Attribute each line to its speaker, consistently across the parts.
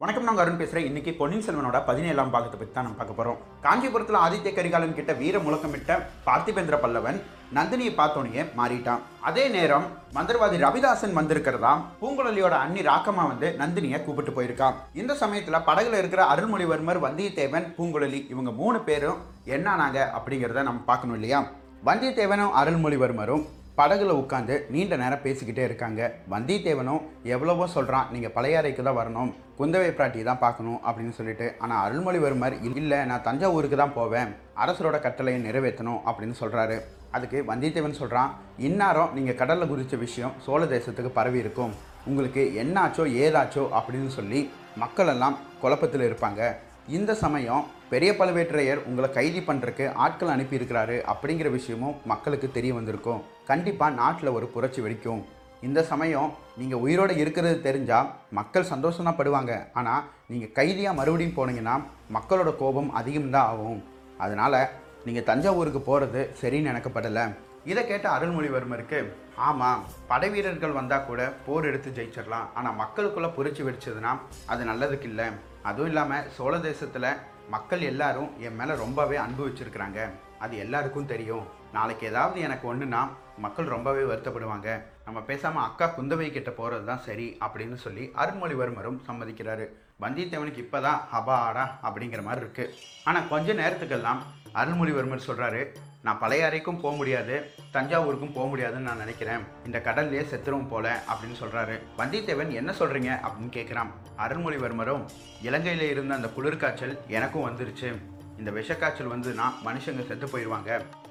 Speaker 1: வணக்கம் நாங்கள் அருண் பேசுகிறேன் இன்றைக்கி பொன்னியின் செல்வனோட பதினேழாம் பாகத்தை பற்றி தான் நம்ம பார்க்க போகிறோம் காஞ்சிபுரத்தில் ஆதித்ய கரிகாலன் கிட்ட வீர முழக்கமிட்ட பார்த்திபேந்திர பல்லவன் நந்தினியை பார்த்தோன்னே மாறிட்டான். அதே நேரம் மந்திரவாதி ரவிதாசன் வந்திருக்கிறதா? பூங்குழலியோட அண்ணி ராக்கமா வந்து நந்தினியை கூப்பிட்டு போயிருக்கான் இந்த சமயத்தில் படகுல இருக்கிற அருள்மொழிவர்மர் வந்தியத்தேவன் பூங்குழலி இவங்க மூணு பேரும் என்னானாங்க அப்படிங்கிறத நம்ம பார்க்கணும் இல்லையா? வந்தியத்தேவனும் அருள்மொழிவர்மரும் படகுல உட்காந்து நீண்ட நேரம் பேசிக்கிட்டே இருக்காங்க. வந்தியத்தேவனும் எவ்வளவோ சொல்கிறான் நீங்கள் பழையாறைக்கு தான் வரணும். குந்தவை பிராட்டி தான் பார்க்கணும் அப்படின்னு சொல்லிட்டு ஆனால் அருள்மொழிவர்மர் இல்லை நான் தஞ்சாவூருக்கு தான் போவேன். அரசரோட கட்டளையை நிறைவேற்றணும் அப்படின்னு சொல்கிறாரு அதுக்கு வந்தியத்தேவன் சொல்கிறான் இன்னாரம் நீங்கள் கடலில் குறித்த விஷயம் சோழ தேசத்துக்கு பரவி இருக்கும். உங்களுக்கு என்னாச்சோ ஏதாச்சோ அப்படின்னு சொல்லி மக்களெல்லாம் குழப்பத்தில் இருப்பாங்க. இந்த சமயம் பெரிய பழுவேற்றையர் உங்களை கைது பண்ணுறக்கு ஆட்கள் அனுப்பியிருக்கிறாரு அப்படிங்கிற விஷயமும் மக்களுக்கு தெரிய வந்திருக்கும். கண்டிப்பாக நாட்டில் ஒரு புரட்சி வெடிக்கும். இந்த சமயம் நீங்கள் உயிரோடு இருக்கிறது தெரிஞ்சால் மக்கள் சந்தோஷம் தான் படுவாங்க. ஆனால் நீங்கள் கைதியாக மறுபடியும் போனீங்கன்னா மக்களோட கோபம் அதிகம்தான் ஆகும். அதனால் நீங்கள் தஞ்சாவூருக்கு போகிறது சரின்னு நினைக்கப்படலை. இதை கேட்ட அருள்மொழிவர்மருக்கு ஆமாம் படை வீரர்கள் வந்தால் கூட போர் எடுத்து ஜெயிச்சிடலாம். ஆனால் மக்களுக்குள்ளே புரிச்சு வெடிச்சதுன்னா அது நல்லதுக்கு இல்லை அதுவும் இல்லாமல் சோழ தேசத்தில் மக்கள் எல்லாரும் என் மேலே ரொம்பவே அன்பு வச்சுருக்கிறாங்க. அது எல்லாருக்கும் தெரியும். நாளைக்கு ஏதாவது எனக்கு ஒன்றுனா மக்கள் ரொம்பவே வருத்தப்படுவாங்க. நம்ம பேசாமல் அக்கா குந்தவை கிட்ட போகிறது தான் சரி அப்படின்னு சொல்லி அருண்மொழிவர்மரும் சம்மதிக்கிறாரு. வந்தியத்தேவனுக்கு இப்போ தான் ஹபாடா அப்படிங்கிற மாதிரி இருக்குது ஆனால் கொஞ்ச நேரத்துக்கெல்லாம் அருள்மொழிவர்மர் சொல்கிறாரு நான் பழைய அறைக்கும் போக முடியாது தஞ்சாவூருக்கும் போக முடியாதுன்னு நான் நினைக்கிறேன். இந்த கடல்லே செத்துரும் போல அப்படின்னு சொல்கிறாரு வந்தியத்தேவன் என்ன சொல்கிறீங்க அப்படின்னு கேட்குறான் அருள்மொழிவர்மரும் இலங்கையில் இருந்த அந்த குளிர்காய்ச்சல் எனக்கும் வந்துருச்சு. இந்த விஷக்காய்ச்சல் வந்துன்னா மனுஷங்க செத்து போயிடுவாங்க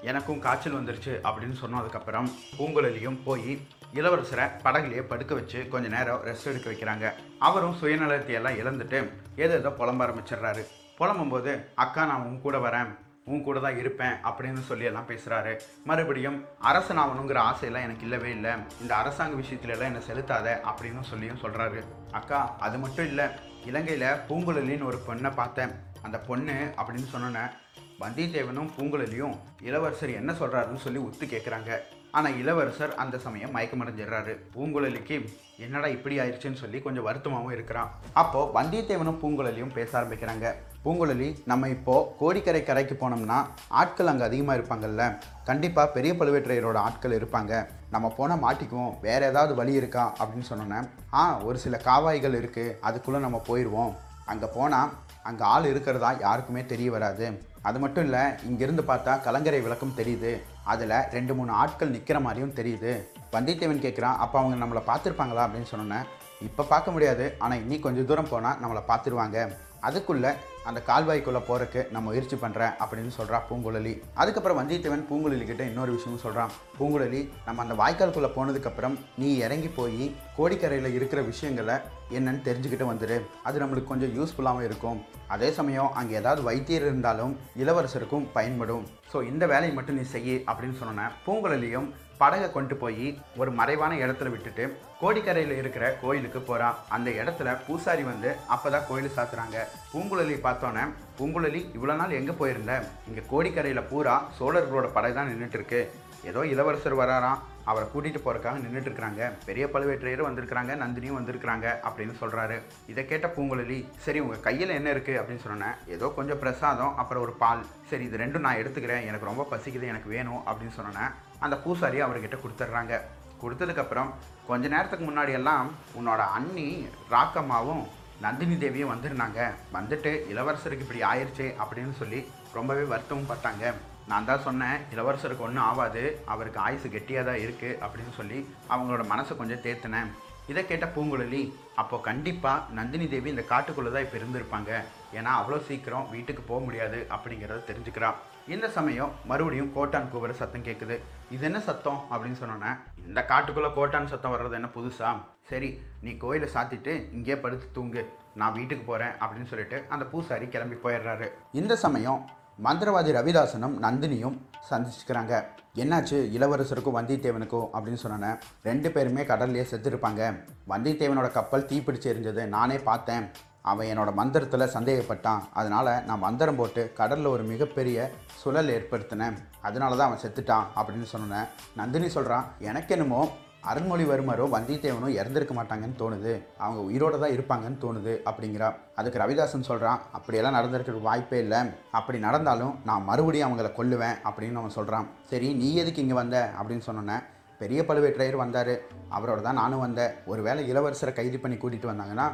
Speaker 1: எனக்கும் காய்ச்சல் வந்துருச்சு அப்படின்னு சொன்னதுக்கப்புறம் பூங்குழலியும் போய் இளவரசரை படகுலேயே படுக்க வச்சு கொஞ்சம் நேரம் ரெஸ்ட் எடுக்க வைக்கிறாங்க. அவரும் சுயநலத்தை எல்லாம் இழந்துட்டு ஏதோ ஏதோ புலம்ப ஆரம்பிச்சிடுறாரு. புலம்பும்போது அக்கா நான் உன் கூட வரேன். உன் கூட தான் இருப்பேன் அப்படின்னு சொல்லி எல்லாம் பேசுகிறாரு மறுபடியும் அரசன் ஆகணுங்கிற ஆசையெல்லாம் எனக்கு இல்லவே இல்லை. இந்த அரசாங்க விஷயத்துல எல்லாம் என்னை செலுத்தாத அப்படின்னு சொல்லியும் சொல்கிறாரு அக்கா அது மட்டும் இல்லை. இலங்கையில் பூங்குழலின்னு ஒரு பொண்ணை பார்த்தேன். அந்த பொண்ணு அப்படின்னு சொன்னோன்னே வந்தியத்தேவனும் பூங்குழலியும் இளவரசர் என்ன சொல்கிறாருன்னு சொல்லி ஒத்து கேட்குறாங்க ஆனால் இளவரசர் அந்த சமயம் மயக்கமடைஞ்சிடுறாரு. பூங்குழலிக்கு என்னடா இப்படி ஆயிடுச்சுன்னு சொல்லி கொஞ்சம் வருத்தமாகவும் இருக்கிறான். அப்போது வந்தியத்தேவனும் பூங்குழலியும் பேச ஆரம்பிக்கிறாங்க. பூங்குழலி நம்ம இப்போது கோடிக்கரை கரைக்கு போனோம்னா ஆட்கள் அங்கே அதிகமாக இருப்பாங்கல்ல. கண்டிப்பாக பெரிய பழுவேற்றையரோட ஆட்கள் இருப்பாங்க. நம்ம போனால் மாட்டிக்குவோம். வேறு ஏதாவது வழி இருக்கா? அப்படின்னு சொன்னோன்னே ஆ ஒரு சில காவாய்கள் இருக்குது அதுக்குள்ளே நம்ம போயிடுவோம் அங்கே போனால் அங்கே ஆள் இருக்கிறதா யாருக்குமே தெரிய வராது. அது மட்டும் இல்லை இங்கேருந்து பார்த்தா கலங்கரை விளக்கம் தெரியுது. அதில் ரெண்டு மூணு ஆட்கள் நிற்கிற மாதிரியும் தெரியுது. வந்தியத்தேவன் கேட்குறான் அப்போ அவங்க நம்மளை பார்த்துருப்பாங்களா? அப்படின்னு சொன்னோன்னே இப்போ பார்க்க முடியாது. ஆனால் இன்னி கொஞ்சம் தூரம் போனால் நம்மளை பார்த்துருவாங்க. அதுக்குள்ளே அந்த கால்வாய்க்குள்ளே போகிறக்கு நான் முயற்சி பண்ணுறேன் அப்படின்னு சொல்கிறா பூங்குழலி. அதுக்கப்புறம் வந்தியத்தேவன் பூங்குழலி கிட்ட இன்னொரு விஷயமும் சொல்கிறான் பூங்குழலி நம்ம அந்த வாய்க்கால்குள்ளே போனதுக்கப்புறம் நீ இறங்கி போய் கோடிக்கரையில் இருக்கிற விஷயங்களை என்னன்னு தெரிஞ்சுக்கிட்டு வந்துடு அது நம்மளுக்கு கொஞ்சம் யூஸ்ஃபுல்லாகவும் இருக்கும். அதே சமயம் அங்கே ஏதாவது வைத்தியர் இருந்தாலும் இளவரசருக்கும் பயன்படும். ஸோ இந்த வேலையை மட்டும் நீ செய்ய அப்படின்னு சொன்னேன் பூங்குழலியும் படகை கொண்டு போய் ஒரு மறைவான இடத்துல விட்டுட்டு கோடிக்கரையில் இருக்கிற கோயிலுக்கு போகிறான் அந்த இடத்துல பூசாரி வந்து அப்போ தான் கோயில் சாத்துறாங்க. பூங்குழலி பார்த்தோன்னே பூங்குழலி இவ்வளோ நாள் எங்கே போயிருந்த? இங்கே கோடிக்கரையில் பூரா சோழர்களோட படகு தான் நின்றுட்டு இருக்கு. ஏதோ இளவரசர் வராராம் அவரை கூட்டிகிட்டு போகிறக்காக நின்றுட்டு இருக்கிறாங்க பெரிய பழுவேற்றையரும் வந்திருக்கிறாங்க நந்தினியும் வந்திருக்கிறாங்க அப்படின்னு சொல்கிறாரு இதை கேட்ட பூங்குழலி சரி உங்கள் கையில் என்ன இருக்குது அப்படின்னு சொன்னேன் ஏதோ கொஞ்சம் பிரசாதம் அப்புறம் ஒரு பால். சரி இது ரெண்டும் நான் எடுத்துக்கிறேன். எனக்கு ரொம்ப பசிக்குது எனக்கு வேணும் அப்படின்னு சொன்னேன் அந்த பூசாரி அவர்கிட்ட கொடுத்துட்றாங்க. கொடுத்ததுக்கப்புறம் கொஞ்ச நேரத்துக்கு முன்னாடியெல்லாம் உன்னோட அண்ணி ராக்கம்மாவும் நந்தினி தேவியும் வந்திருந்தாங்க. வந்துட்டு இளவரசருக்கு இப்படி ஆயிடுச்சே அப்படின்னு சொல்லி ரொம்பவே வருத்தமும் பட்டாங்க. நான் தான் சொன்னேன் இளவரசருக்கு ஒன்றும் ஆகாது அவருக்கு ஆயுசு கெட்டியாக தான் இருக்குது அப்படின்னு சொல்லி அவங்களோட மனசை கொஞ்சம் தேத்தினேன். இதை கேட்ட பூங்குழலி அப்போது கண்டிப்பாக நந்தினி தேவி இந்த காட்டுக்குள்ளே தான் இப்போ இருந்திருப்பாங்க. ஏன்னா அவ்வளோ சீக்கிரம் வீட்டுக்கு போக முடியாது அப்படிங்கிறத தெரிஞ்சுக்கிறான் இந்த சமயம் மறுபடியும் கோட்டான் கூவுற சத்தம் கேட்குது இது என்ன சத்தம்? அப்படின்னு சொன்னோன்னே இந்த காட்டுக்குள்ளே கோட்டான் சத்தம் வர்றது என்ன புதுசா? சரி நீ கோயிலை சாத்திட்டு இங்கேயே படுத்து தூங்கு. நான் வீட்டுக்கு போகிறேன் அப்படின்னு சொல்லிட்டு அந்த பூசாரி கிளம்பி போயிடுறாரு. இந்த சமயம் மந்திரவாதி ரவிதாசனும் நந்தினியும் சந்திச்சுக்கிறாங்க. என்னாச்சு? இளவரசருக்கும் வந்தியத்தேவனுக்கும்? அப்படின்னு சொன்னேன் ரெண்டு பேருமே கடல்லையே செத்துருப்பாங்க. வந்தியத்தேவனோட கப்பல் தீப்பிடிச்சு எரிஞ்சது. நானே பார்த்தேன். அவன் என்னோட மந்திரத்தில் சந்தேகப்பட்டான். அதனால் நான் மந்திரம் போட்டு கடலில் ஒரு மிகப்பெரிய சுழல் ஏற்படுத்தினேன். அதனால தான் அவன் செத்துட்டான் அப்படின்னு சொன்னேன் நந்தினி சொல்கிறான் எனக்கு என்னமோ அருண்மொழிவர்மரும் வந்தியத்தேவனும் இறந்துருக்க மாட்டாங்கன்னு தோணுது. அவங்க உயிரோட தான் இருப்பாங்கன்னு தோணுது அப்படிங்கிறா. அதுக்கு ரவிதாசன் சொல்கிறான் அப்படியெல்லாம் நடந்திருக்கிற வாய்ப்பே இல்லை. அப்படி நடந்தாலும் நான் மறுபடியும் அவங்கள கொல்லுவேன் அப்படின்னு அவன் சொல்கிறான் சரி நீ எதுக்கு இங்கே வந்த? அப்படின்னு சொன்னோன்னே பெரிய பழுவேற்றையர் வந்தார். அவரோட தான் நானும் வந்தேன். ஒருவேளை இளவரசரை கைது பண்ணி கூட்டிகிட்டு வந்தாங்கன்னா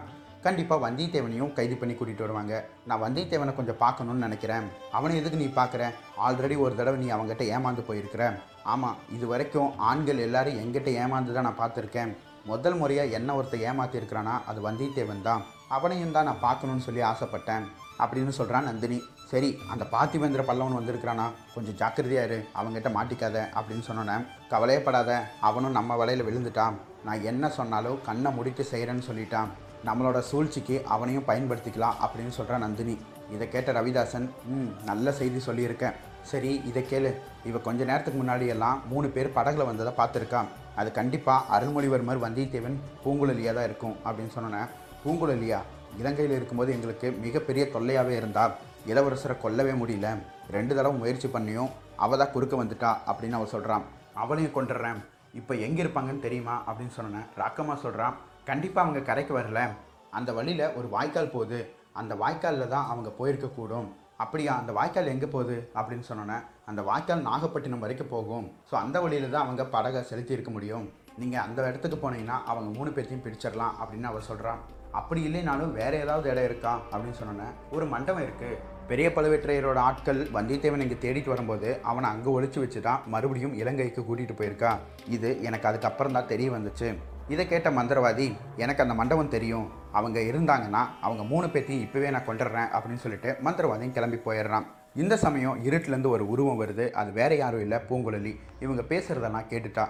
Speaker 1: கண்டிப்பாக வந்தியத்தேவனையும் கைது பண்ணி கூட்டிகிட்டு வருவாங்க. நான் வந்தியத்தேவனை கொஞ்சம் பார்க்கணுன்னு நினைக்கிறேன். அவனை எதுக்கு நீ பார்க்குற? ஆல்ரெடி ஒரு தடவை நீ அவங்ககிட்ட ஏமாந்து போயிருக்கிற. ஆமாம் இது வரைக்கும் ஆண்கள் எல்லாரும் எங்கிட்ட ஏமாந்து தான் நான் பார்த்துருக்கேன். முதல் முறையாக என்ன ஒருத்த ஏமாத்திருக்கிறானா அது வந்தியத்தேவன் தான். அவனையும் தான் நான் பார்க்கணுன்னு சொல்லி ஆசைப்பட்டேன். அப்படின்னு சொல்கிறான் நந்தினி. சரி அந்த பாத்திவேந்திர பல்லவன் வந்திருக்கிறானா? கொஞ்சம் ஜாக்கிரதையா இரு அவங்ககிட்ட மாட்டிக்காத அப்படின்னு சொன்னோன்னே கவலையப்படாத அவனும் நம்ம வலையில் விழுந்துட்டான். நான் என்ன சொன்னாலும் கண்ணை முடித்து செய்கிறேன்னு சொல்லிட்டான். நம்மளோட சூழ்ச்சிக்கு அவனையும் பயன்படுத்திக்கலாம் அப்படின்னு சொல்கிறான் நந்தினி. இதை கேட்ட ரவிதாசன் ம் நல்ல செய்தி சொல்லியிருக்கேன். சரி இதை கேளு. இவ கொஞ்ச நேரத்துக்கு முன்னாடியெல்லாம் மூணு பேர் படகுல வந்ததை பார்த்துருக்கான் அது கண்டிப்பாக அருள்மொழிவர்மர் வந்தியத்தேவன் பூங்குழலியாக தான் இருக்கும் அப்படின்னு சொன்னேன். பூங்குழலியா? இலங்கையில் இருக்கும்போது எங்களுக்கு மிகப்பெரிய தொல்லையாகவே இருந்தால் இளவரசரை கொல்லவே முடியல. ரெண்டு தடவை முயற்சி பண்ணியும் அவள் தான் குறுக்க வந்துட்டா அப்படின்னு அவள் சொல்கிறான் அவளையும் கொண்டுடுறேன் இப்போ எங்கே இருப்பாங்கன்னு தெரியுமா? அப்படின்னு சொன்னேன். ராக்கம்மா சொல்கிறான் கண்டிப்பாக அவங்க கரைக்கு வரல. அந்த வழியில் ஒரு வாய்க்கால் போகுது. அந்த வாய்க்காலில் தான் அவங்க போயிருக்கக்கூடும் அப்படியா அந்த வாய்க்கால் எங்கே போகுது? அப்படின்னு சொன்னோன்னே அந்த வாய்க்கால் நாகப்பட்டினம் வரைக்கும் போகும். ஸோ அந்த வழியில் தான் அவங்க படகை செலுத்தி இருக்க முடியும். நீங்கள் அந்த இடத்துக்கு போனீங்கன்னா அவங்க மூணு பேர்த்தையும் பிடிச்சிடலாம் அப்படின்னு அவர் சொல்கிறான் அப்படி இல்லைனாலும் வேறு ஏதாவது இடம் இருக்கா? அப்படின்னு சொன்னோன்னே ஒரு மண்டபம் இருக்குது பெரிய பழுவேற்றையரோட ஆட்கள் வந்தியத்தேவன் இங்கே தேடிட்டு வரும்போது அவனை அங்கே ஒழிச்சு வச்சு தான் மறுபடியும் இலங்கைக்கு கூட்டிகிட்டு போயிருக்கா. இது எனக்கு அதுக்கப்புறம் தான் தெரிய வந்துச்சு. இதை கேட்ட மந்திரவாதி எனக்கு அந்த மண்டபம் தெரியும். அவங்க இருந்தாங்கன்னா அவங்க மூணு பேர்த்தையும் இப்போவே நான் கொண்டுடுறேன் அப்படின்னு சொல்லிட்டு மந்திரவாதியும் கிளம்பி போயிடுறான். இந்த சமயம் இருட்டிலேருந்து ஒரு உருவம் வருது. அது வேற யாரும் இல்லை. பூங்குழலி. இவங்க பேசுகிறதெல்லாம் கேட்டுட்டா.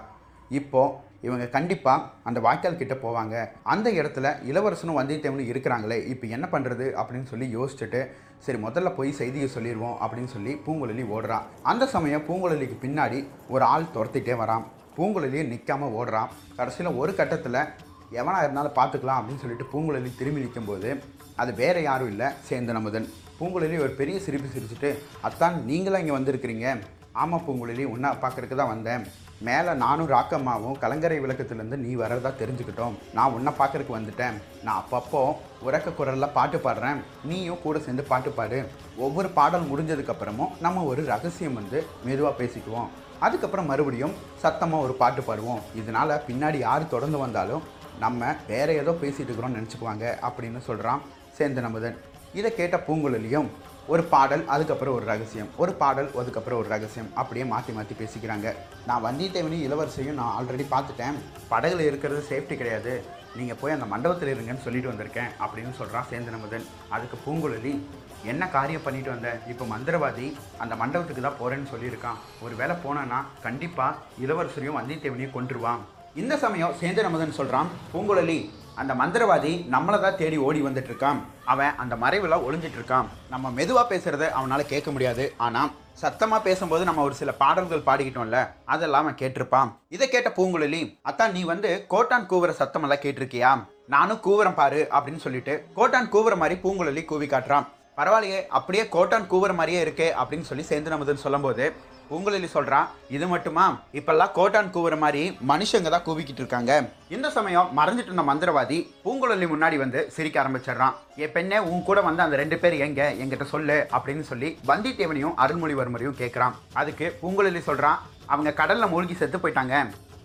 Speaker 1: இப்போது இவங்க கண்டிப்பாக அந்த வாய்க்கால் கிட்ட போவாங்க. அந்த இடத்துல இளவரசனும் வந்தியத்தேவனும் இருக்கிறாங்களே. இப்போ என்ன பண்ணுறது அப்படின்னு சொல்லி யோசிச்சுட்டு சரி முதல்ல போய் செய்தியை சொல்லிடுவோம் அப்படின்னு சொல்லி பூங்குழலி ஓடுறான் அந்த சமயம் பூங்குழலிக்கு பின்னாடி ஒரு ஆள் துரத்திட்டே வரான். பூங்குழலியை நிற்காம ஓடுறான். கடைசியில் ஒரு கட்டத்தில் எவனாக இருந்தாலும் பார்த்துக்கலாம் அப்படின்னு சொல்லிட்டு பூங்குழலி திரும்பி நிற்கும்போது அது வேறு யாரும் இல்லை சேந்தன் அமுதன் பூங்குழலி ஒரு பெரிய சிரிப்பு சிரிச்சுட்டு அத்தான் நீங்களாம் இங்கே வந்திருக்கிறீங்க? ஆமாம் பூங்குழலி உன்னை பார்க்குறக்கு தான் வந்தேன். மேலே நானும் ராக்கம்மாவும் கலங்கரை விளக்கத்துலேருந்து நீ வர்றதா தெரிஞ்சுக்கிட்டோம். நான் உன்னை பார்க்குறக்கு வந்துட்டேன். நான் அப்பப்போ உறக்க குரலில் பாட்டு பாடுறேன். நீயும் கூட சேர்ந்து பாட்டு பாடு. ஒவ்வொரு பாடல் முடிஞ்சதுக்கப்புறமும் நம்ம ஒரு ரகசியம் வந்து மெதுவாக பேசிக்குவோம். அதுக்கப்புறம் மறுபடியும் சத்தமாக ஒரு பாட்டு பாடுவோம். இதனால் பின்னாடி யார் தொடர்ந்து வந்தாலும் நம்ம வேற ஏதோ பேசிகிட்டு இருக்கிறோம்னு நினச்சிக்குவாங்க அப்படின்னு சொல்கிறான் சேந்தன் அமுதன் இதை கேட்ட பூங்குழலியும் ஒரு பாடல் அதுக்கப்புறம் ஒரு ரகசியம் ஒரு பாடல் அதுக்கப்புறம் ஒரு ரகசியம் அப்படியே மாற்றி மாற்றி பேசிக்கிறாங்க. நான் வந்தியத்தேவனையும் இளவரசையும் நான் ஆல்ரெடி பார்த்துட்டேன். படகுல இருக்கிறது சேஃப்டி கிடையாது. நீங்கள் போய் அந்த மண்டபத்தில் இருங்கன்னு சொல்லிட்டு வந்திருக்கேன் அப்படின்னு சொல்கிறான் சேந்தன் அமுதன் அதுக்கு பூங்குழலி என்ன காரியம் பண்ணிட்டு வந்த? இப்போ மந்திரவாதி அந்த மண்டபத்துக்கு தான் போகிறேன்னு சொல்லியிருக்கான். ஒரு வேளை போனான்னா கண்டிப்பாக இளவரசரையும் வந்தியத்தேவனையும் கொன்றுவான். இந்த சமயம் சேந்திர அமுதன் சொல்கிறான் பூங்குழலி அந்த மந்திரவாதி நம்மளை தான் தேடி ஓடி வந்துட்டு இருக்கான் அவன் அந்த மறைவில் ஒளிஞ்சிட்டு இருக்கான் நம்ம மெதுவாக பேசுறத அவனால் கேட்க முடியாது. ஆனால் சத்தமாக பேசும்போது நம்ம ஒரு சில பாடல்கள் பாடிக்கிட்டோம்ல அதெல்லாம் அவன் கேட்டிருப்பான். இதை கேட்ட பூங்குழலி அத்தான் நீ வந்து கோட்டான் கூவுற சத்தமெல்லாம் கேட்டிருக்கியா? நானும் கூவுறேன் பாரு அப்படின்னு சொல்லிட்டு கோட்டான் கூவுற மாதிரி பூங்குழலி கூவி காட்டுறான். பரவாயில்லையே அப்படியே கோட்டான் கூவுற மாதிரியே இருக்கே அப்படின்னு சொல்லி சேந்து நமதுன்னு சொல்லும்போது பூங்குழலி சொல்கிறான் இது மட்டுமா? இப்பெல்லாம் கோட்டான் கூவுற மாதிரி மனுஷங்க தான் கூவிக்கிட்டு இருக்காங்க. இந்த சமயம் மறைஞ்சிட்டு இருந்த மந்திரவாதி பூங்குழலி முன்னாடி வந்து சிரிக்க ஆரம்பிச்சிடுறான். என் பெண்ணே உன் கூட வந்து அந்த ரெண்டு பேர் எங்க? என்கிட்ட சொல்லு அப்படின்னு சொல்லி வந்தித்தேவனையும் அருள்மொழிவர்மரையும் கேட்குறான் அதுக்கு பூங்குழலி சொல்கிறான் அவங்க கடலில் மூழ்கி செத்து போயிட்டாங்க.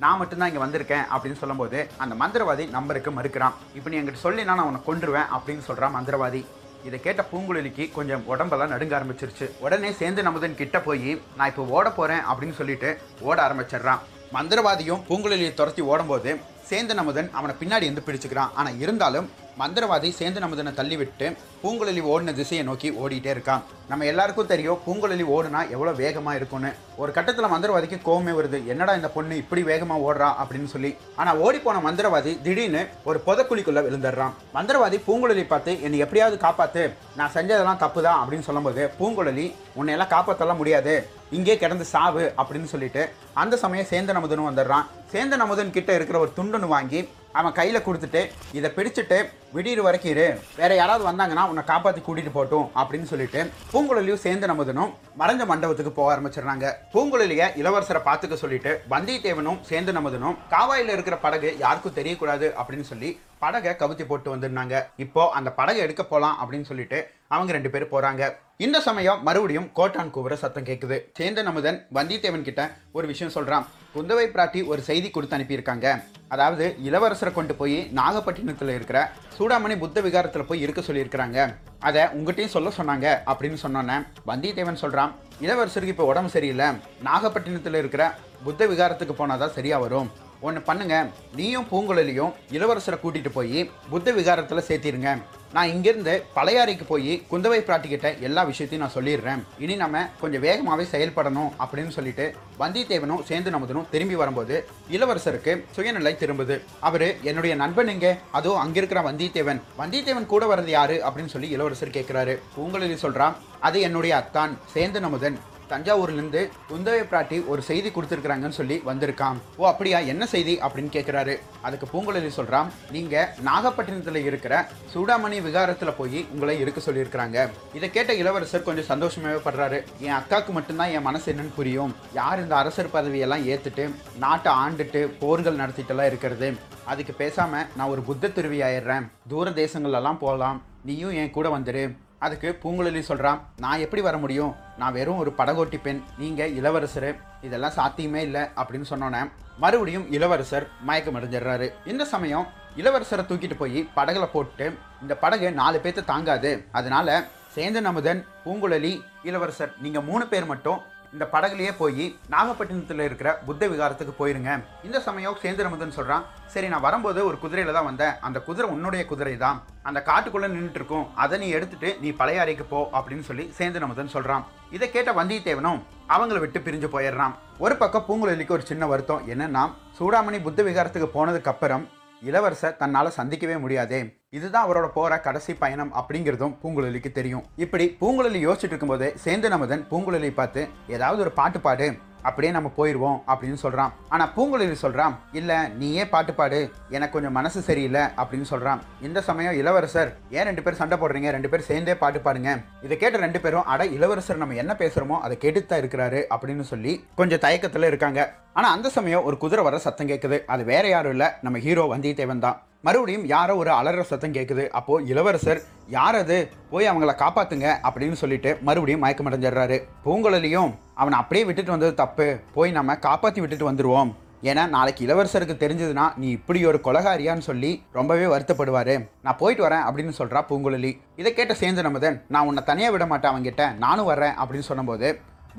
Speaker 1: நான் மட்டும்தான் இங்கே வந்திருக்கேன் அப்படின்னு சொல்லும்போது அந்த மந்திரவாதி நம்பருக்கு மறுக்கிறான். இப்போ நீ எங்கிட்ட சொல்லினா நான் உன்னை கொண்டுருவேன் அப்படின்னு சொல்கிறான் மந்திரவாதி. இதை கேட்ட பூங்குழலிக்கு கொஞ்சம் உடம்பெல்லாம் நடுங்க ஆரம்பிச்சிருச்சு. உடனே சேர்ந்து நமதன் கிட்ட போய் நான் இப்போ ஓட போகிறேன் அப்படின்னு சொல்லிட்டு ஓட ஆரம்பிச்சிடுறான். மந்திரவாதியும் பூங்குழலியை துரத்தி ஓடும்போது சேந்தன் அமுதன் அவனை பின்னாடி இருந்து பிடிச்சுக்கிறான். ஆனால் இருந்தாலும் மந்திரவாதி சேந்தன் நமதனை தள்ளிவிட்டு பூங்குழலி ஓடின திசையை நோக்கி ஓடிட்டே இருக்கான். நம்ம எல்லாருக்கும் தெரியும் பூங்குழலி ஓடுனா எவ்வளோ வேகமாக இருக்கும்னு. ஒரு கட்டத்தில் மந்திரவாதிக்கு கோவமே வருது. என்னடா இந்த பொண்ணு இப்படி வேகமாக ஓடுறா அப்படின்னு சொல்லி. ஆனால் ஓடி போன மந்திரவாதி திடீர்னு ஒரு புதக்குழிக்குள்ளே விழுந்துடுறான். மந்திரவாதி பூங்குழலி பார்த்து என்னை எப்படியாவது காப்பாற்று நான் செஞ்சதெல்லாம் தப்பு தான் அப்படின்னு சொல்லும்போது பூங்குழலி உன்னையெல்லாம் காப்பாற்றலாம் முடியாது. இங்கே கிடந்து சாவு அப்படின்னு சொல்லிட்டு அந்த சமயம் சேந்தன் அமுதனும் வந்துடுறான். சேந்தன் அமுதன் கிட்ட இருக்கிற ஒரு துண்டுன்னு வாங்கி அவன் கையில் கொடுத்துட்டு இதை பிடிச்சிட்டு விடியிற வரைக்கும் இரு. வேற யாராவது வந்தாங்கன்னா உன்னை காப்பாற்றி கூட்டிட்டு போட்டும் அப்படின்னு சொல்லிட்டு பூங்குழலியும் சேர்ந்து நமதனும் மறைஞ்ச மண்டபத்துக்கு போக ஆரம்பிச்சிடுறாங்க. பூங்குழலிய இளவரசரை பார்த்துக்க சொல்லிட்டு வந்தியத்தேவனும் சேர்ந்து நமதனும் காவாயில் இருக்கிற படகு யாருக்கும் தெரியக்கூடாது அப்படின்னு சொல்லி படகை கவுத்தி போட்டு வந்திருந்தாங்க. இப்போ அந்த படகை எடுக்க போகலாம் அப்படின்னு சொல்லிட்டு அவங்க ரெண்டு பேரும் போறாங்க. இந்த சமயம் மறுபடியும் கோட்டான் கூவுற சத்தம் கேட்குது சேந்த நமுதன் வந்தியத்தேவன் கிட்ட ஒரு விஷயம் சொல்றான். குந்தவை பிராட்டி ஒரு செய்தி கொடுத்து அனுப்பியிருக்காங்க. அதாவது இளவரசரை கொண்டு போய் நாகப்பட்டினத்தில் இருக்கிற சூடாமணி புத்த விகாரத்தில் போய் இருக்க சொல்லியிருக்கிறாங்க. அதை உங்ககிட்டயும் சொல்ல சொன்னாங்க அப்படின்னு சொன்னோன்னே வந்தியத்தேவன் சொல்கிறான் இளவரசருக்கு இப்போ உடம்பு சரியில்லை. நாகப்பட்டினத்தில் இருக்கிற புத்த விகாரத்துக்கு போனால் தான் சரியாக வரும். ஒன்று பண்ணுங்க. நீயும் பூங்குழலியும் இளவரசரை கூட்டிட்டு போய் புத்த விகாரத்தில் சேர்த்திருங்க. நான் இங்கேருந்து பழையாறைக்கு போய் குந்தவை பிராட்டிக்கிட்ட எல்லா விஷயத்தையும் நான் சொல்லிடுறேன். இனி நம்ம கொஞ்சம் வேகமாகவே செயல்படணும் அப்படின்னு சொல்லிட்டு வந்தியத்தேவனும் சேர்ந்து நமதனும் திரும்பி வரும்போது இளவரசருக்கு சுயநிலை திரும்புது. அவர் என்னுடைய நண்பன் அதுவும் அங்கே அங்க இருக்கிற வந்தியத்தேவன். வந்தியத்தேவன் கூட வர்றது யாரு? அப்படின்னு சொல்லி இளவரசர் கேட்குறாரு பூங்குழலி சொல்கிறான் அது என்னுடைய அத்தான் சேந்தன் நமுதன். தஞ்சாவூர்லேருந்து குந்தவை பிராட்டி ஒரு செய்தி கொடுத்துருக்குறாங்கன்னு சொல்லி வந்திருக்கான் ஓ அப்படியா? என்ன செய்தி அப்படின்னு கேட்குறாரு அதுக்கு பூங்குழலி சொல்கிறான் நீங்கள் நாகப்பட்டினத்தில் இருக்கிற சூடாமணி விகாரத்தில் போய் உங்களை இருக்க சொல்லியிருக்கிறாங்க. இதை கேட்ட இளவரசர் கொஞ்சம் சந்தோஷமாகவே படுறாரு. என் அக்காவுக்கு மட்டும்தான் என் மனசு என்னன்னு புரியும். யார் இந்த அரசர் பதவியெல்லாம் ஏற்றுட்டு நாட்டை ஆண்டுட்டு போர்கள் நடத்திட்டுலாம் இருக்கிறது? அதுக்கு பேசாமல் நான் ஒரு புத்த துருவி ஆயிடுறேன் தூர தேசங்கள்லாம் போகலாம். நீயும் என் கூட வந்துடு அதுக்கு பூங்குழலி சொல்கிறான் நான் எப்படி வர முடியும்? நான் வெறும் ஒரு படகோட்டி பெண். நீங்கள் இளவரசர். இதெல்லாம் சாத்தியமே இல்லை. அப்படின்னு சொன்னோன்னே மறுபடியும் இளவரசர் மயக்கம் அடைஞ்சிடுறாரு. இந்த சமயம் இளவரசரை தூக்கிட்டு போய் படகுல போட்டு இந்த படகு நாலு பேர்த்த தாங்காது. அதனால சேந்தன் அமுதன் பூங்குழலி இளவரசர் நீங்கள் மூணு பேர் மட்டும் இந்த படகுலயே போய் நாகப்பட்டினத்தில் இருக்கிற புத்த விகாரத்துக்கு போயிருங்க. இந்த சமயம் சேந்திரமுதன் சொல்கிறான் சரி நான் வரும்போது ஒரு குதிரையில் தான் வந்தேன். அந்த குதிரை உன்னுடைய குதிரை தான். அந்த காட்டுக்குள்ளே நின்றுட்டு இருக்கும். அதை நீ எடுத்துட்டு நீ பழையாறைக்கு போ அப்படின்னு சொல்லி சேந்திரமுதன் சொல்கிறான் இதை கேட்ட வந்தியத்தேவனும் அவங்கள விட்டு பிரிஞ்சு போயிடுறான். ஒரு பக்கம் பூங்குழலிக்கு ஒரு சின்ன வருத்தம். என்னன்னா சூடாமணி புத்த விகாரத்துக்கு போனதுக்கு அப்புறம் இளவரசர் தன்னால் சந்திக்கவே முடியாதே. இதுதான் அவரோட போற கடைசி பயணம் அப்படிங்கிறதும் பூங்குழலிக்கு தெரியும். இப்படி பூங்குழலி யோசிச்சுட்டு இருக்கும்போது சேந்தன் அமுதன் பூங்குழலி பார்த்து ஏதாவது ஒரு பாட்டு பாடு. அப்படியே நம்ம போயிடுவோம் அப்படின்னு சொல்கிறான் ஆனால் பூங்குழலி சொல்கிறான் இல்லை நீயே பாட்டு பாடு. எனக்கு கொஞ்சம் மனசு சரியில்லை அப்படின்னு சொல்கிறான் இந்த சமயம் இளவரசர் ஏன் ரெண்டு பேரும் சண்டை போடுறீங்க? ரெண்டு பேரும் சேர்ந்தே பாட்டு பாடுங்க. இதை கேட்ட ரெண்டு பேரும் அட இளவரசர் நம்ம என்ன பேசுகிறோமோ அதை கேட்டுட்டு தான் இருக்கிறாரு அப்படின்னு சொல்லி கொஞ்சம் தயக்கத்தில் இருக்காங்க. ஆனால் அந்த சமயம் ஒரு குதிரை வர சத்தம் கேட்குது அது வேற யாரும் இல்லை. நம்ம ஹீரோ வந்தியத்தேவன் தான். மறுபடியும் யாரோ ஒரு அலற சத்தம் கேட்குது அப்போ இளவரசர் யார் அது? போய் அவங்கள காப்பாத்துங்க அப்படின்னு சொல்லிட்டு மறுபடியும் மயக்கம் அடைஞ்சிடுறாரு பூங்குழலியும் அவனை அப்படியே விட்டுட்டு வந்தது தப்பு. போய் நம்ம காப்பாற்றி விட்டுட்டு வந்துருவோம். ஏன்னா நாளைக்கு இளவரசருக்கு தெரிஞ்சதுன்னா நீ இப்படி ஒரு கொலகாரியான்னு சொல்லி ரொம்பவே வருத்தப்படுவாரு. நான் போயிட்டு வரேன் அப்படின்னு சொல்றா பூங்குழலி. இதை கேட்ட சேர்ந்து நமதன் நான் உன்னை தனியாக விட மாட்டேன் அவங்ககிட்ட நானும் வர்றேன் அப்படின்னு சொன்னபோது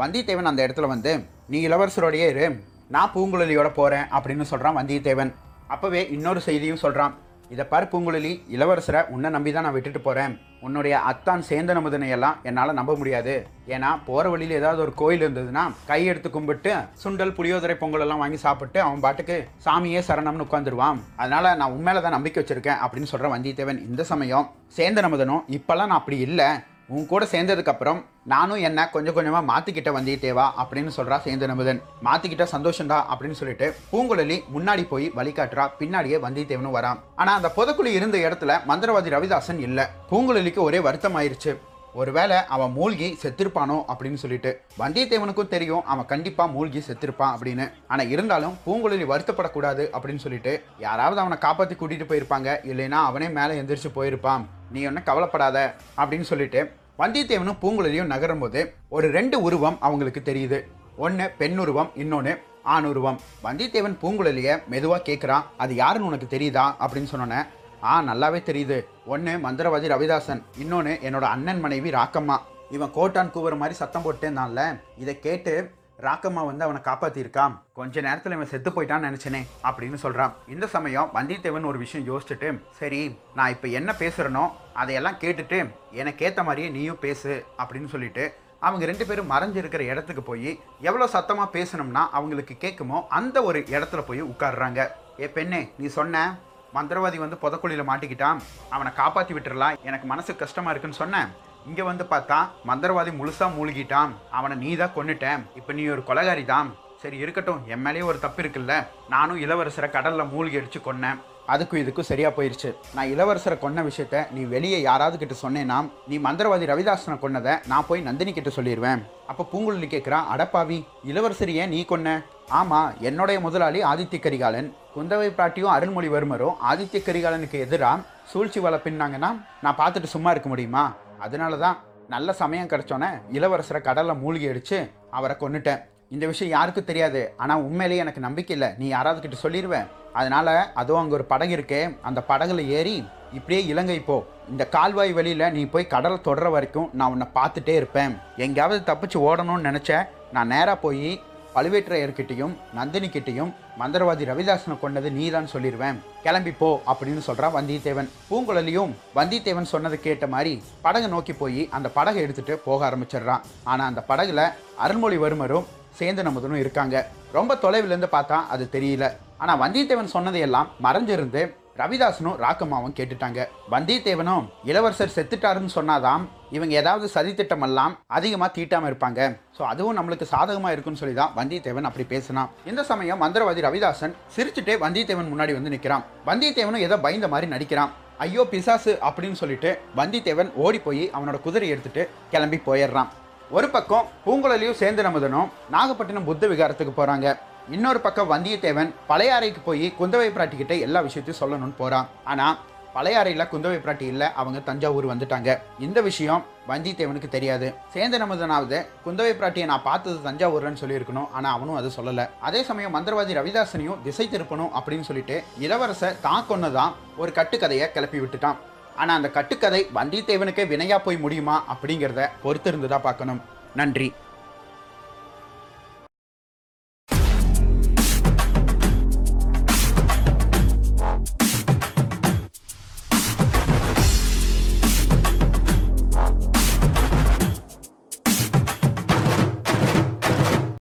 Speaker 1: வந்தியத்தேவன் அந்த இடத்துல வந்து நீ இளவரசரோடையே இரு. நான் பூங்குழலியோட போகிறேன் அப்படின்னு சொல்கிறான் வந்தியத்தேவன். அப்போவே இன்னொரு செய்தியும் சொல்கிறான் இதை பாரு பூங்குழலி இளவரசரை உன்னை நம்பி தான் நான் விட்டுட்டு போகிறேன் உன்னுடைய அத்தான் சேர்ந்த நமுதனையெல்லாம் என்னால் நம்ப முடியாது. ஏன்னா போகிற வழியில் ஏதாவது ஒரு கோயில் இருந்ததுன்னா கையெடுத்து கும்பிட்டு சுண்டல் புளியோதரை பொங்கல் எல்லாம் வாங்கி சாப்பிட்டு அவன் பாட்டுக்கு சாமியே சரணம்னு உட்காந்துருவான் அதனால் நான் உண்மையில தான் நம்பிக்கை வச்சுருக்கேன் அப்படின்னு சொல்கிறேன் வந்தியத்தேவன் இந்த சமயம் சேர்ந்த நமுதனும் இப்போல்லாம் நான் அப்படி இல்லை. உன் கூட சேர்ந்ததுக்கு அப்புறம் நானும் என்ன கொஞ்சம் கொஞ்சமாக மாற்றிக்கிட்ட வந்தியத்தேவா அப்படின்னு சொல்கிறா சேந்து நமுதன் மாற்றிக்கிட்ட சந்தோஷம்டா அப்படின்னு சொல்லிட்டு பூங்குழலி முன்னாடி போய் வழிகாட்டுறா பின்னாடியே வந்தியத்தேவனும் வரான். ஆனால் அந்த புதக்குழி இருந்த இடத்துல மந்திரவாதி ரவிதாசன் இல்லை. பூங்குழலிக்கு ஒரே வருத்தம் ஆயிடுச்சு ஒருவேளை அவன் மூழ்கி செத்திருப்பானோ அப்படின்னு சொல்லிட்டு. வந்தியத்தேவனுக்கும் தெரியும் அவன் கண்டிப்பாக மூழ்கி செத்திருப்பான் அப்படின்னு. ஆனால் இருந்தாலும் பூங்குழலி வருத்தப்படக்கூடாது அப்படின்னு சொல்லிட்டு யாராவது அவனை காப்பாற்றி கூட்டிகிட்டு போயிருப்பாங்க. இல்லைன்னா அவனே மேலே எந்திரிச்சு போயிருப்பான். நீ ஒன்றும் கவலைப்படாத அப்படின்னு சொல்லிட்டு வந்தியத்தேவனும் பூங்குழலியும் நகரும்போது ஒரு ரெண்டு உருவம் அவங்களுக்கு தெரியுது. ஒன்று பெண் உருவம் இன்னொன்று ஆண் உருவம். வந்தியத்தேவன் பூங்குழலிய மெதுவாக கேட்குறான் அது யாருன்னு உனக்கு தெரியுதா? அப்படின்னு சொன்னோன்னே ஆ நல்லாவே தெரியுது. ஒன்று மந்திரவாதி ரவிதாசன் இன்னொன்று என்னோட அண்ணன் மனைவி ராக்கம்மா. இவன் கோட்டான் கூவுற மாதிரி சத்தம் போட்டேன்னால இதை கேட்டு ராக்கம்மா வந்து அவனை காப்பாத்திருக்கான் கொஞ்ச நேரத்தில் இவன் செத்து போயிட்டான்னு நினச்சனே அப்படின்னு சொல்கிறான் இந்த சமயம் வந்தியத்தேவன் ஒரு விஷயம் யோசிச்சுட்டு சரி நான் இப்போ என்ன பேசுகிறனோ அதையெல்லாம் கேட்டுட்டு எனக்கு ஏற்ற மாதிரியே நீயும் பேசு அப்படின்னு சொல்லிட்டு அவங்க ரெண்டு பேரும் மறைஞ்சிருக்கிற இடத்துக்கு போய் எவ்வளோ சத்தமாக பேசணும்னா அவங்களுக்கு கேட்குமோ அந்த ஒரு இடத்துல போய் உட்காடுறாங்க ஏ பெண்ணே நீ சொன்ன மந்திரவாதி வந்து புதக்குழியில் மாட்டிக்கிட்டான். அவனை காப்பாற்றி விட்டுறலாம். எனக்கு மனசு கஷ்டமாக இருக்குன்னு சொன்னேன் இங்கே வந்து பார்த்தா மந்திரவாதி முழுசாக மூழ்கிட்டான். அவனை நீ தான் கொன்னுட்டேன். இப்போ நீ ஒரு கொலகாரி தான் சரி இருக்கட்டும். என் மேலேயே ஒரு தப்பு இருக்குல்ல. நானும் இளவரசரை கடலில் மூழ்கி அடித்து கொன்னேன். அதுக்கும் இதுக்கும் சரியாக போயிடுச்சு நான் இளவரசரை கொன்ன விஷயத்த நீ வெளியே யாராவது கிட்ட சொன்னேன்னா நீ மந்திரவாதி ரவிதாசனை கொன்னதை நான் போய் நந்தினி கிட்ட சொல்லிடுவேன் அப்போ பூங்குழலி கேட்குறான் அடப்பாவி இளவரசர் ஏன் நீ கொன்ன? ஆமாம் என்னுடைய முதலாளி ஆதித்ய கரிகாலன். குந்தவை பிராட்டியும் அருள்மொழிவர்மரும் ஆதித்ய கரிகாலனுக்கு எதிராக சூழ்ச்சி வலை பின்னாங்கன்னா நான் பார்த்துட்டு சும்மா இருக்க முடியுமா? அதனால தான் நல்ல சமயம் கிடச்சோன்னே இளவரசரை கடலில் மூழ்கி அடித்து அவரை கொன்னுட்டேன். இந்த விஷயம் யாருக்கும் தெரியாது. ஆனால் உண்மையிலேயே எனக்கு நம்பிக்கை இல்லை. நீ யாராவது கிட்ட சொல்லிடுவேன் அதனால் அதுவும் அங்கே ஒரு படகு இருக்கே. அந்த படகுல ஏறி இப்படியே இலங்கை போ. இந்த கால்வாய் வழியில் நீ போய் கடலை தொடர வரைக்கும் நான் உன்னை பார்த்துட்டே இருப்பேன். எங்கேயாவது தப்பிச்சு ஓடணும்னு நினச்சேன். நான் நேராக போய் பழுவேற்றையர்கிட்டையும் நந்தினி கிட்டையும் மந்திரவாதி ரவிதாசனை கொண்டது நீதான் சொல்லிடுவேன் கிளம்பி போ அப்படின்னு சொல்கிறான் வந்தியத்தேவன். பூங்குழலியும் வந்தியத்தேவன் சொன்னதை கேட்ட மாதிரி படகை நோக்கி போய் அந்த படகை எடுத்துகிட்டு போக ஆரம்பிச்சிடுறான். ஆனால் அந்த படகுல அருள்மொழிவர்மரும் சேந்தன் அமுதனும் இருக்காங்க. ரொம்ப தொலைவிலேருந்து பார்த்தா அது தெரியல. ஆனால் வந்தியத்தேவன் சொன்னதையெல்லாம் மறைஞ்சிருந்து ரவிதாசனும் ராக்கம்மாவும் கேட்டுட்டாங்க. வந்தியத்தேவனும் இளவரசர் செத்துட்டாருன்னு சொன்னாதான் இவங்க ஏதாவது சதித்திட்டம் எல்லாம் அதிகமாக தீட்டாமல் இருப்பாங்க. ஸோ அதுவும் நம்மளுக்கு சாதகமாக இருக்குன்னு சொல்லி தான் வந்தியத்தேவன் அப்படி பேசினான். இந்த சமயம் மந்திரவாதி ரவிதாசன் சிரிச்சுட்டே வந்தியத்தேவன் முன்னாடி வந்து நிற்கிறான் வந்தியத்தேவனும் ஏதோ பயந்த மாதிரி நடிக்கிறான். ஐயோ பிசாசு அப்படின்னு சொல்லிட்டு வந்தியத்தேவன் ஓடி போய் அவனோட குதிரை எடுத்துட்டு கிளம்பி போயிடுறான். ஒரு பக்கம் பூங்குழலியும் சேர்ந்து நமதனும் நாகப்பட்டினம் புத்த விகாரத்துக்கு போகிறாங்க இன்னொரு பக்கம் வந்தியத்தேவன் பழையாறைக்கு போய் குந்தவை பிராட்டிக்கிட்ட எல்லா விஷயத்தையும் சொல்லணும்னு போகிறான் ஆனால் பழைய அறையில் குந்தவை பிராட்டி இல்லை அவங்க தஞ்சாவூர் வந்துட்டாங்க. இந்த விஷயம் வந்தியத்தேவனுக்கு தெரியாது. சேந்த நமதனாவது குந்தவை பிராட்டியை நான் பார்த்தது தஞ்சாவூர்னு சொல்லியிருக்கணும் ஆனால் அவனும் அதை சொல்லலை. அதே சமயம் மந்திரவாதி ரவிதாசனையும் திசை திருப்பணும் அப்படின்னு சொல்லிட்டு இளவரசர் தான் கொன்னதான் ஒரு கட்டுக்கதையை கிளப்பி விட்டுட்டான். ஆனால் அந்த கட்டுக்கதை வந்தியத்தேவனுக்கே வினையாக போய் முடியுமா அப்படிங்கிறத பொறுத்திருந்து தான் பார்க்கணும். நன்றி.